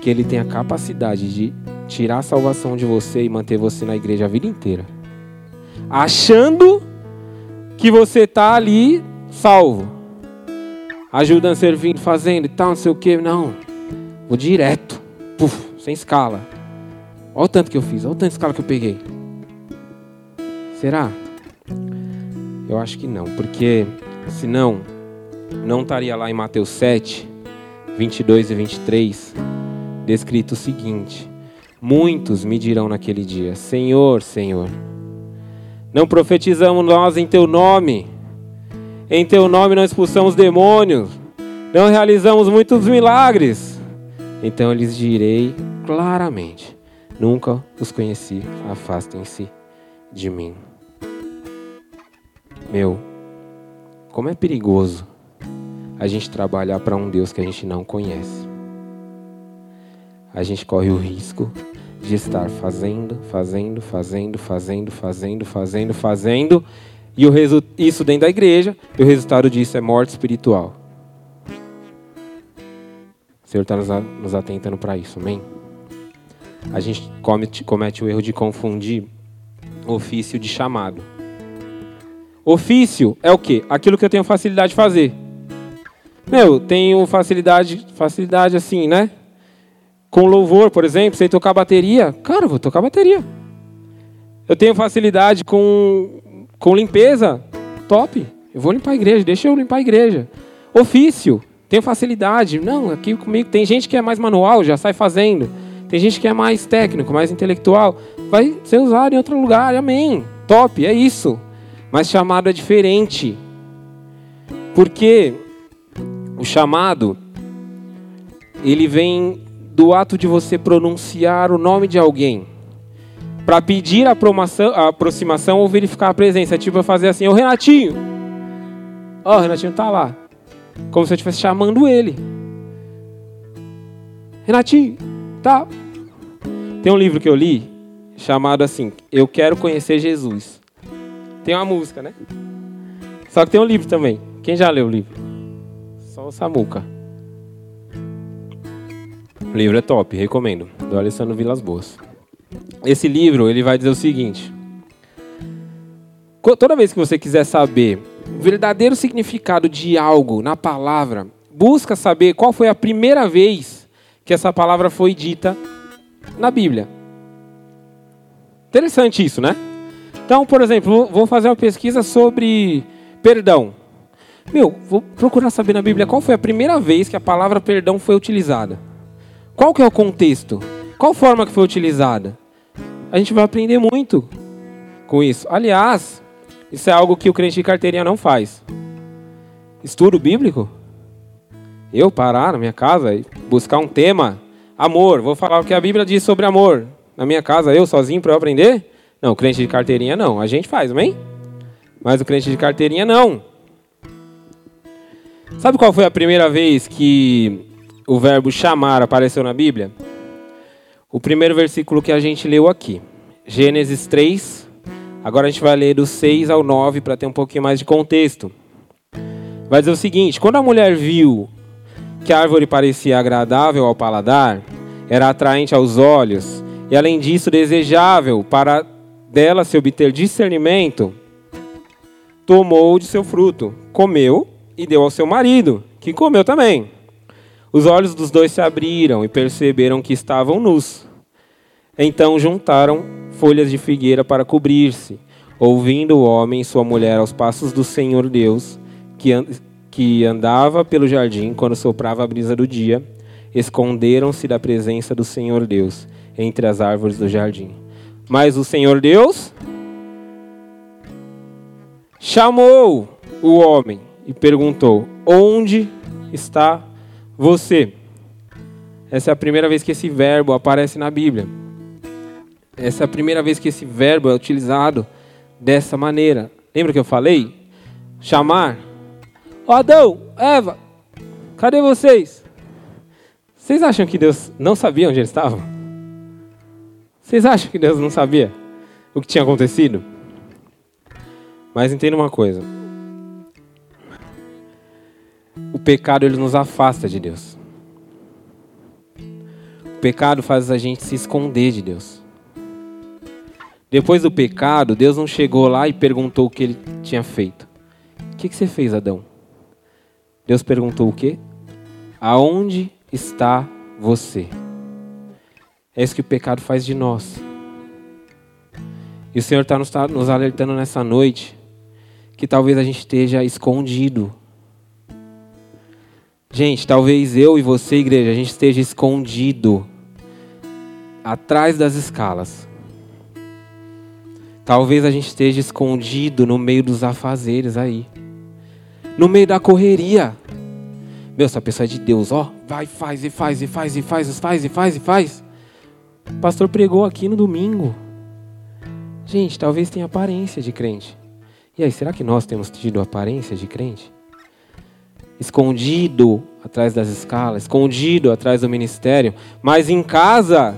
que ele tem a capacidade de tirar a salvação de você e manter você na igreja a vida inteira. Achando que você está ali salvo. Ajudando, servindo, fazendo e tal, não sei o que. Não. Vou direto. Puf, sem escala. Olha o tanto que eu fiz, olha o tanto de escala que eu peguei. Será? Eu acho que não, porque senão não estaria lá em Mateus 7, 22 e 23, descrito o seguinte: Muitos me dirão naquele dia: Senhor, Senhor, não profetizamos nós em teu nome, em teu nome não expulsamos demônios, não realizamos muitos milagres. Então eu lhes direi claramente: Nunca os conheci, afastem-se de mim. Meu, como é perigoso a gente trabalhar para um Deus que a gente não conhece a gente corre o risco de estar fazendo, fazendo, fazendo, fazendo, fazendo, fazendo, fazendo, e o isso dentro da igreja, e o resultado disso é morte espiritual. O Senhor está nos, nos atentando para isso, amém? A gente comete, comete o erro de confundir ofício de chamado. Ofício é o quê? Aquilo que eu tenho facilidade de fazer. Meu, tenho facilidade, facilidade assim, né? Com louvor, por exemplo, sei tocar bateria, cara, vou tocar bateria. Eu tenho facilidade com, com limpeza, top. Eu vou limpar a igreja, deixa eu limpar a igreja. Ofício, tenho facilidade. Não, aqui comigo tem gente que é mais manual, já sai fazendo. Tem gente que é mais técnico, mais intelectual. Vai ser usado em outro lugar, amém. Top, é isso. Mas chamado é diferente. Porque o chamado, ele vem do ato de você pronunciar o nome de alguém para pedir a aproximação ou verificar a presença. Tipo, eu fazer assim, ô Renatinho. Ó, oh, o Renatinho tá lá. Como se eu estivesse chamando ele. Renatinho, tá. Tem um livro que eu li chamado assim, Eu Quero Conhecer Jesus. Tem uma música, né? Só que tem um livro também. Quem já leu o livro? Só o Samuca. Livro é top, recomendo. Do Alessandro Vilas Boas. Esse livro, ele vai dizer o seguinte. Toda vez que você quiser saber o verdadeiro significado de algo na palavra, busca saber qual foi a primeira vez que essa palavra foi dita na Bíblia. Interessante isso, né? Então, por exemplo, vou fazer uma pesquisa sobre perdão. Meu, vou procurar saber na Bíblia qual foi a primeira vez que a palavra perdão foi utilizada. Qual que é o contexto? Qual forma que foi utilizada? A gente vai aprender muito com isso. Aliás, isso é algo que o crente de carteirinha não faz. Estudo bíblico? Eu parar na minha casa e buscar um tema, amor, vou falar o que a Bíblia diz sobre amor. Na minha casa, eu sozinho para eu aprender? Não, crente de carteirinha não. A gente faz, amém? Mas o crente de carteirinha não. Sabe qual foi a primeira vez que o verbo chamar apareceu na Bíblia? O primeiro versículo que a gente leu aqui. Gênesis 3, Agora a gente vai ler do 6 ao 9 para ter um pouquinho mais de contexto. Vai dizer o seguinte: quando a mulher viu que a árvore parecia agradável ao paladar, era atraente aos olhos e além disso desejável para dela se obter discernimento, tomou de seu fruto, comeu e deu ao seu marido, que comeu também. Os olhos dos dois se abriram e perceberam que estavam nus. Então juntaram folhas de figueira para cobrir-se, ouvindo o homem e sua mulher aos passos do Senhor Deus, que, que andava pelo jardim quando soprava a brisa do dia, esconderam-se da presença do Senhor Deus entre as árvores do jardim. Mas o Senhor Deus chamou o homem e perguntou: Onde está você? Essa é a primeira vez que esse verbo aparece na Bíblia. Essa é a primeira vez que esse verbo é utilizado dessa maneira. Lembra que eu falei? Chamar. Ó Adão, Eva, cadê vocês? Vocês acham que Deus não sabia onde eles estavam? Vocês acham que Deus não sabia o que tinha acontecido? Mas entenda uma coisa. Pecado ele nos afasta de Deus. O pecado faz a gente se esconder de Deus. Depois do pecado, Deus não chegou lá e perguntou o que ele tinha feito. O que, que você fez, Adão? Deus perguntou o quê? Aonde está você? É isso que o pecado faz de nós. E o Senhor está tá nos alertando nessa noite que talvez a gente esteja escondido. Gente, talvez eu e você, igreja, a gente esteja escondido atrás das escalas. Talvez a gente esteja escondido no meio dos afazeres aí. No meio da correria. Meu, essa pessoa é de Deus, ó. Vai, faz e faz e faz e faz e faz e faz e faz. O pastor pregou aqui no domingo. Gente, talvez tenha aparência de crente. E aí, será que nós temos tido aparência de crente? Escondido atrás das escalas, escondido atrás do ministério, mas em casa,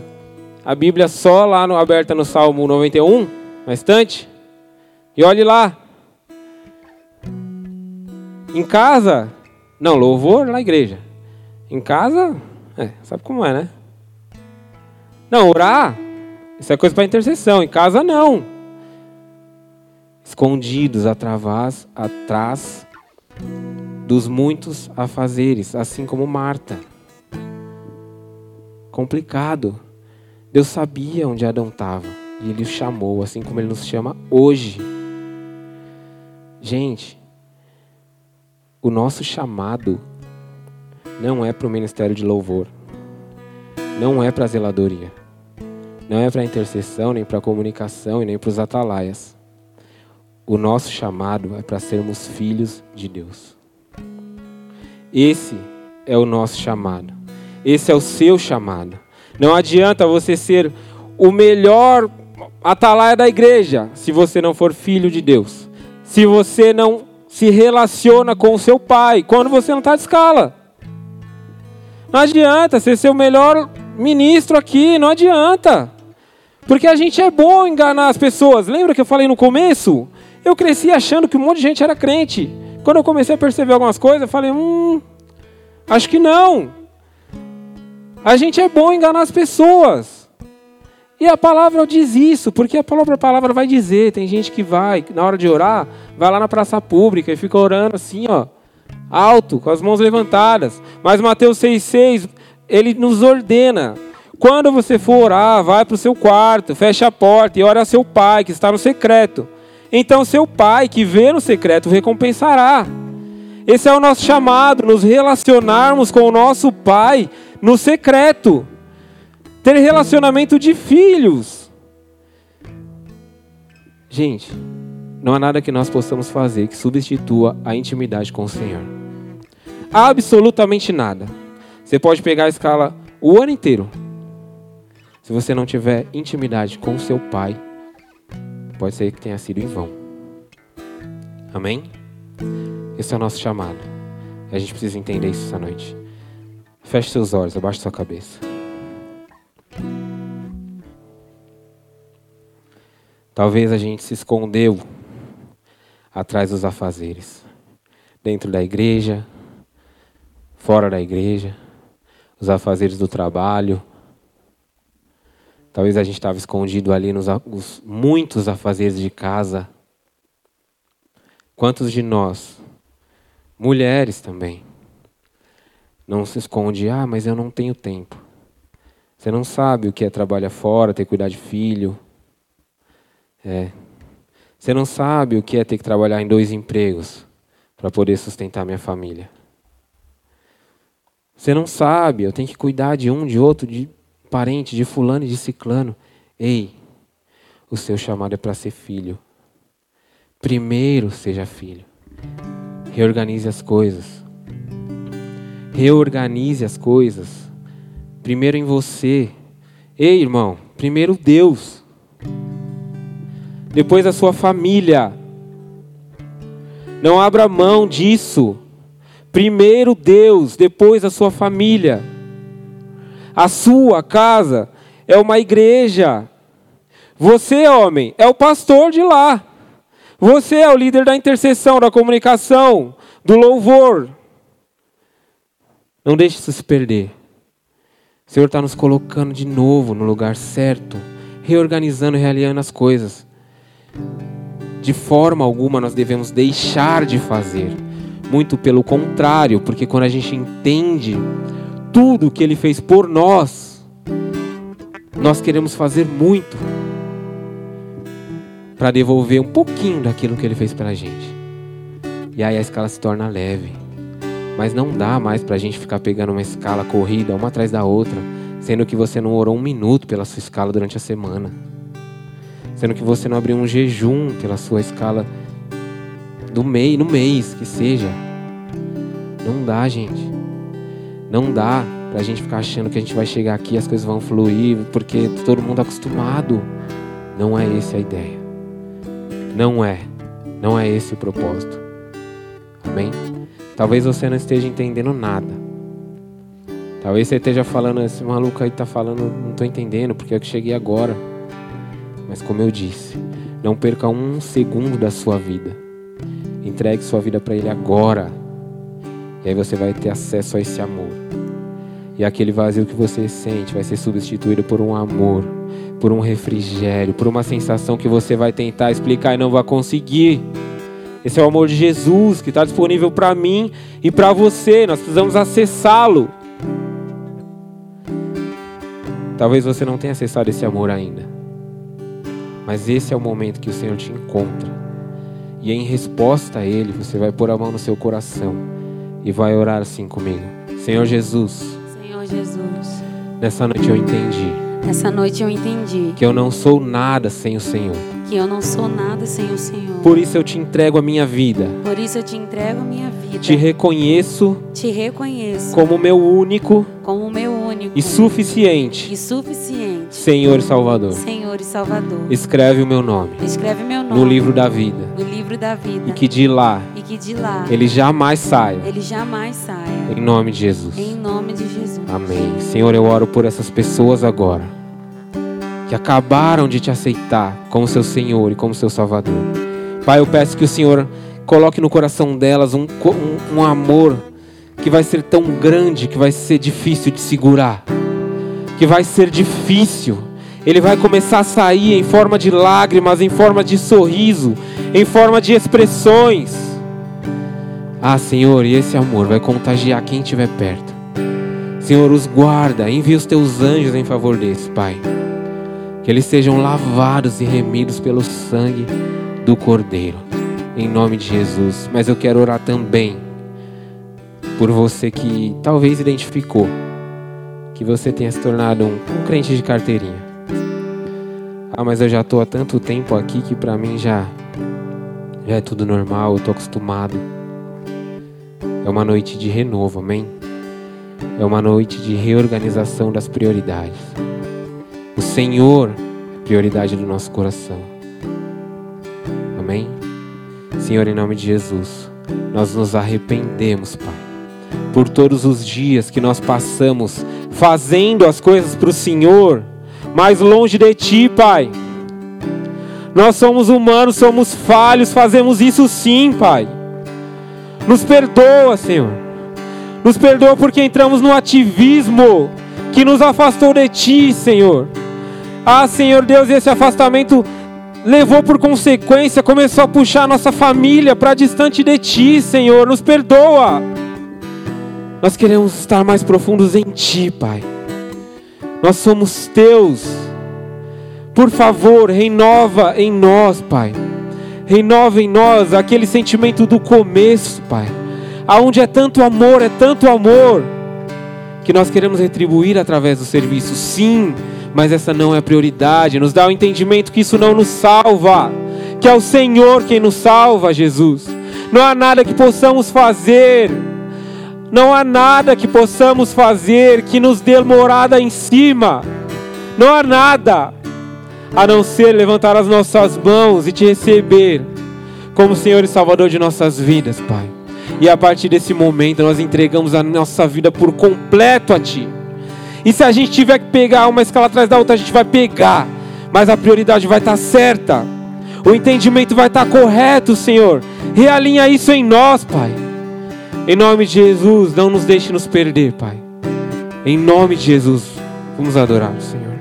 a Bíblia só lá no aberta no Salmo 91, na estante. E olhe lá. Em casa, não, louvor na igreja. Em casa, é, sabe como é, né? Não, orar, isso é coisa para intercessão. Em casa, não. Escondidos atrás, atrás dos muitos afazeres, assim como Marta. Complicado. Deus sabia onde Adão estava. E ele o chamou, assim como ele nos chama hoje. Gente, o nosso chamado não é para o ministério de louvor, não é para a zeladoria, não é para a intercessão, nem para a comunicação e nem para os atalaias. O nosso chamado é para sermos filhos de Deus. Esse é o nosso chamado. Esse é o seu chamado. Não adianta você ser o melhor atalaia da igreja, se você não for filho de Deus. Se você não se relaciona com o seu pai quando você não está de escala. Não adianta você ser o melhor ministro aqui, não adianta. Porque a gente é bom enganar as pessoas. Lembra que eu falei no começo? Eu cresci achando que um monte de gente era crente. Quando eu comecei a perceber algumas coisas, eu falei, hum, acho que não. A gente é bom enganar as pessoas. E a palavra diz isso, porque a própria palavra vai dizer. Tem gente que vai, na hora de orar, vai lá na praça pública e fica orando assim, ó, alto, com as mãos levantadas. Mas Mateus 6,6, ele nos ordena. Quando você for orar, vai para o seu quarto, feche a porta e ora a seu pai, que está no secreto. Então seu pai, que vê no secreto, recompensará. Esse é o nosso chamado, nos relacionarmos com o nosso pai no secreto. Ter relacionamento de filhos. Gente, não há nada que nós possamos fazer que substitua a intimidade com o Senhor. Absolutamente nada. Você pode pegar a escala o ano inteiro. Se você não tiver intimidade com o seu pai, pode ser que tenha sido em vão. Amém? Esse é o nosso chamado. A gente precisa entender isso essa noite. Feche seus olhos, abaixe sua cabeça. Talvez a gente se escondeu atrás dos afazeres. Dentro da igreja, fora da igreja, os afazeres do trabalho. Talvez a gente estava escondido ali nos os, muitos afazeres de casa. Quantos de nós, mulheres também, não se esconde, ah, mas eu não tenho tempo. Você não sabe o que é trabalhar fora, ter que cuidar de filho. É. Você não sabe o que é ter que trabalhar em dois empregos para poder sustentar minha família. Você não sabe, eu tenho que cuidar de um, de outro, de parente, de fulano e de ciclano. Ei, o seu chamado é para ser filho. Primeiro seja filho. Reorganize as coisas. Reorganize as coisas. Primeiro em você. Ei, irmão, primeiro Deus. Depois a sua família. Não abra mão disso. Primeiro Deus, depois a sua família. A sua casa é uma igreja. Você, homem, é o pastor de lá. Você é o líder da intercessão, da comunicação, do louvor. Não deixe isso se perder. O Senhor está nos colocando de novo no lugar certo, reorganizando e realinhando as coisas. De forma alguma nós devemos deixar de fazer. Muito pelo contrário, porque quando a gente entende tudo que Ele fez por nós, nós queremos fazer muito para devolver um pouquinho daquilo que ele fez pela gente. E aí a escala se torna leve. Mas não dá mais para a gente ficar pegando uma escala corrida uma atrás da outra, sendo que você não orou um minuto pela sua escala durante a semana, sendo que você não abriu um jejum pela sua escala do mês, no mês que seja. Não dá, gente. Não dá para a gente ficar achando que a gente vai chegar aqui as coisas vão fluir porque todo mundo é acostumado. Não é essa a ideia. Não é. Não é esse o propósito. Amém? Talvez você não esteja entendendo nada. Talvez você esteja falando, esse maluco aí está falando, não estou entendendo, porque eu que cheguei agora. Mas como eu disse, não perca um segundo da sua vida. Entregue sua vida para Ele agora. E aí você vai ter acesso a esse amor. E aquele vazio que você sente vai ser substituído por um amor por um refrigério, por uma sensação que você vai tentar explicar e não vai conseguir. Esse é o amor de Jesus que está disponível para mim e para você. Nós precisamos acessá-lo. Talvez você não tenha acessado esse amor ainda, mas esse é o momento que o Senhor te encontra. E em resposta a Ele, você vai pôr a mão no seu coração e vai orar assim comigo: Senhor Jesus. Senhor Jesus. Nessa noite eu entendi essa noite eu entendi que eu não sou nada sem o Senhor. Que eu não sou nada sem o Senhor. Por isso eu te entrego a minha vida. Por isso eu te entrego a minha vida. Te reconheço. Te reconheço. Como meu único. Como meu único. E suficiente. E suficiente. Senhor e Salvador. Senhor e Salvador. Escreve o meu nome. Escreve meu nome. No livro da vida. No livro da vida. E que de lá. E que de lá ele jamais saia. ele jamais saia. Em nome de Jesus. Em nome de Jesus. Amém. Senhor, eu oro por essas pessoas agora que acabaram de te aceitar como seu Senhor e como seu Salvador. Pai, eu peço que o Senhor coloque no coração delas um, um, um amor que vai ser tão grande que vai ser difícil de segurar, que vai ser difícil. Ele vai começar a sair em forma de lágrimas, em forma de sorriso, em forma de expressões. Ah, Senhor, e esse amor vai contagiar quem estiver perto. Senhor, os guarda, envia os teus anjos em favor deles, Pai. Que eles sejam lavados e remidos pelo sangue do Cordeiro, em nome de Jesus. Mas eu quero orar também por você que talvez identificou que você tenha se tornado um, um crente de carteirinha. Ah, mas eu já estou há tanto tempo aqui que para mim já, já é tudo normal, eu estou acostumado. É uma noite de renovo, amém? É uma noite de reorganização das prioridades. O Senhor é prioridade do nosso coração. Amém? Senhor, em nome de Jesus, nós nos arrependemos, Pai, por todos os dias que nós passamos fazendo as coisas para o Senhor, mais longe de Ti, Pai. Nós somos humanos, somos falhos, fazemos isso sim, Pai. Nos perdoa, Senhor. Nos perdoa porque entramos no ativismo que nos afastou de Ti, Senhor. Ah, Senhor Deus, esse afastamento levou por consequência, começou a puxar nossa família para distante de Ti, Senhor. Nos perdoa. Nós queremos estar mais profundos em Ti, Pai. Nós somos Teus. Por favor, renova em nós, Pai. Renova em nós aquele sentimento do começo, Pai. Aonde é tanto amor, é tanto amor, que nós queremos retribuir através do serviço, sim, mas essa não é a prioridade. Nos dá o entendimento que isso não nos salva, que é o Senhor quem nos salva, Jesus. Não há nada que possamos fazer, não há nada que possamos fazer que nos dê morada em cima, não há nada a não ser levantar as nossas mãos e te receber como Senhor e Salvador de nossas vidas, Pai. E a partir desse momento nós entregamos a nossa vida por completo a Ti. E se a gente tiver que pegar uma escala atrás da outra, a gente vai pegar, mas a prioridade vai estar certa, o entendimento vai estar correto, Senhor. Realinha isso em nós, Pai. Em nome de Jesus, não nos deixe nos perder, Pai. Em nome de Jesus, vamos adorar o Senhor.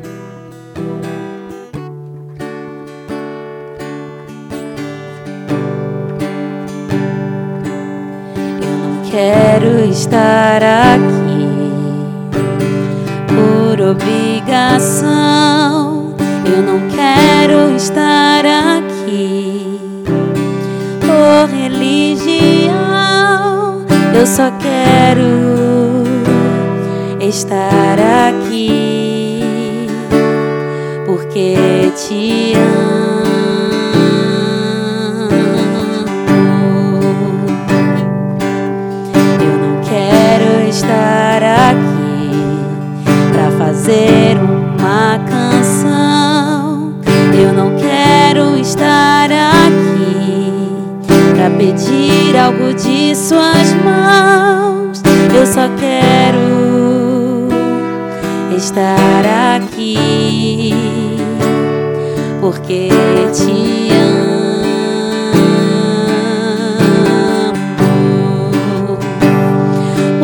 Quero estar aqui por obrigação. Eu não quero estar aqui por religião. Eu só quero estar aqui porque te amo. Eu não quero estar aqui pra fazer uma canção. Eu não quero estar aqui pra pedir de suas mãos. Eu só quero estar aqui porque te amo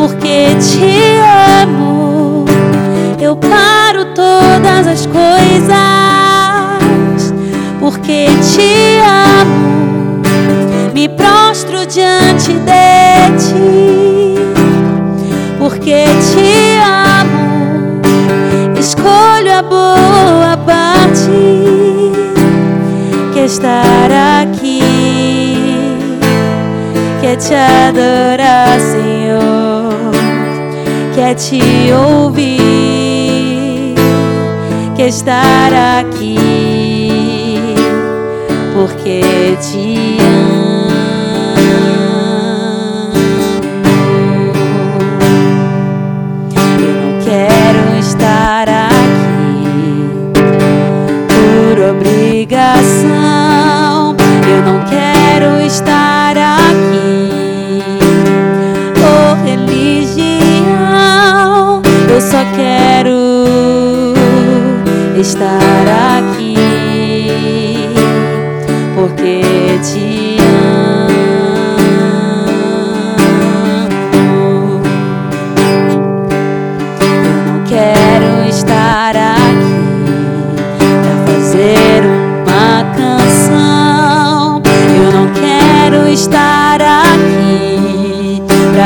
porque te amo. Eu paro todas as coisas, porque te amo. Diante de ti, porque te amo. Escolho a boa parte, que estar aqui quer te adorar, Senhor, quer te ouvir, quer estar aqui, porque te amo.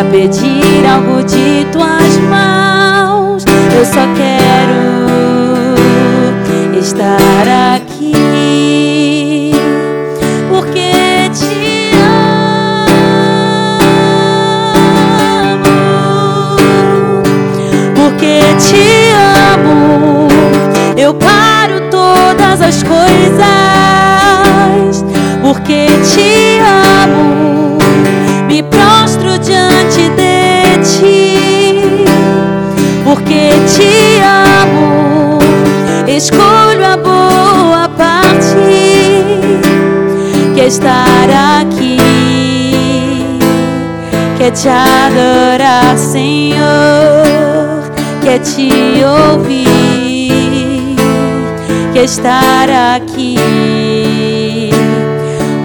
Pedir algo de tuas mãos. Eu só quero estar aqui, porque te amo, porque te amo. Eu paro todas as coisas, porque te amo. Estar aqui, que é te adorar, Senhor, que é te ouvir, que é estar aqui,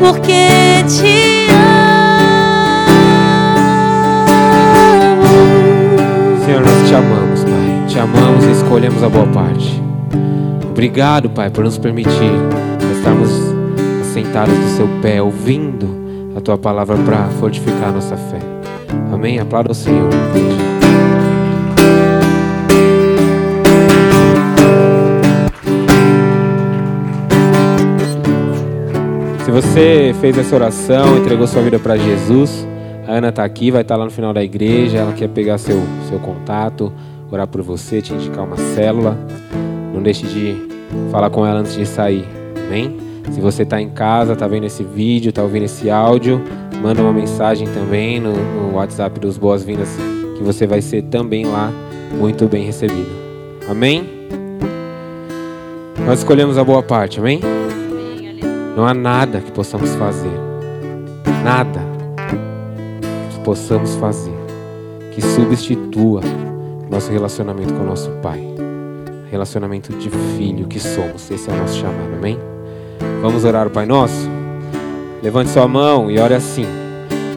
porque te amo. Senhor, nós te amamos, Pai. Te amamos e escolhemos a boa parte. Obrigado, Pai, por nos permitir estarmos sentados do seu pé, ouvindo a tua palavra para fortificar a nossa fé. Amém? Aplauda o Senhor. Se você fez essa oração, entregou sua vida para Jesus, a Ana está aqui, vai estar lá no final da igreja. Ela quer pegar seu, seu contato, orar por você, te indicar uma célula. Não deixe de falar com ela antes de sair. Amém? Se você está em casa, está vendo esse vídeo, está ouvindo esse áudio, manda uma mensagem também no, no WhatsApp dos Boas-Vindas, que você vai ser também lá muito bem recebido. Amém? Nós escolhemos a boa parte, amém? Não há nada que possamos fazer, nada que possamos fazer que substitua nosso relacionamento com o nosso Pai. Relacionamento de filho que somos. Esse é o nosso chamado, amém? Vamos orar o Pai Nosso? Levante sua mão e ore assim: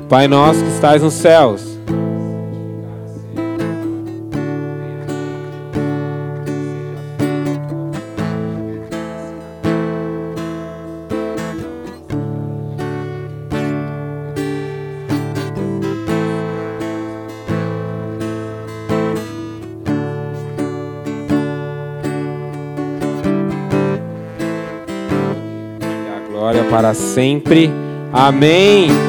Pai Nosso que estás nos céus. Sempre. Amém.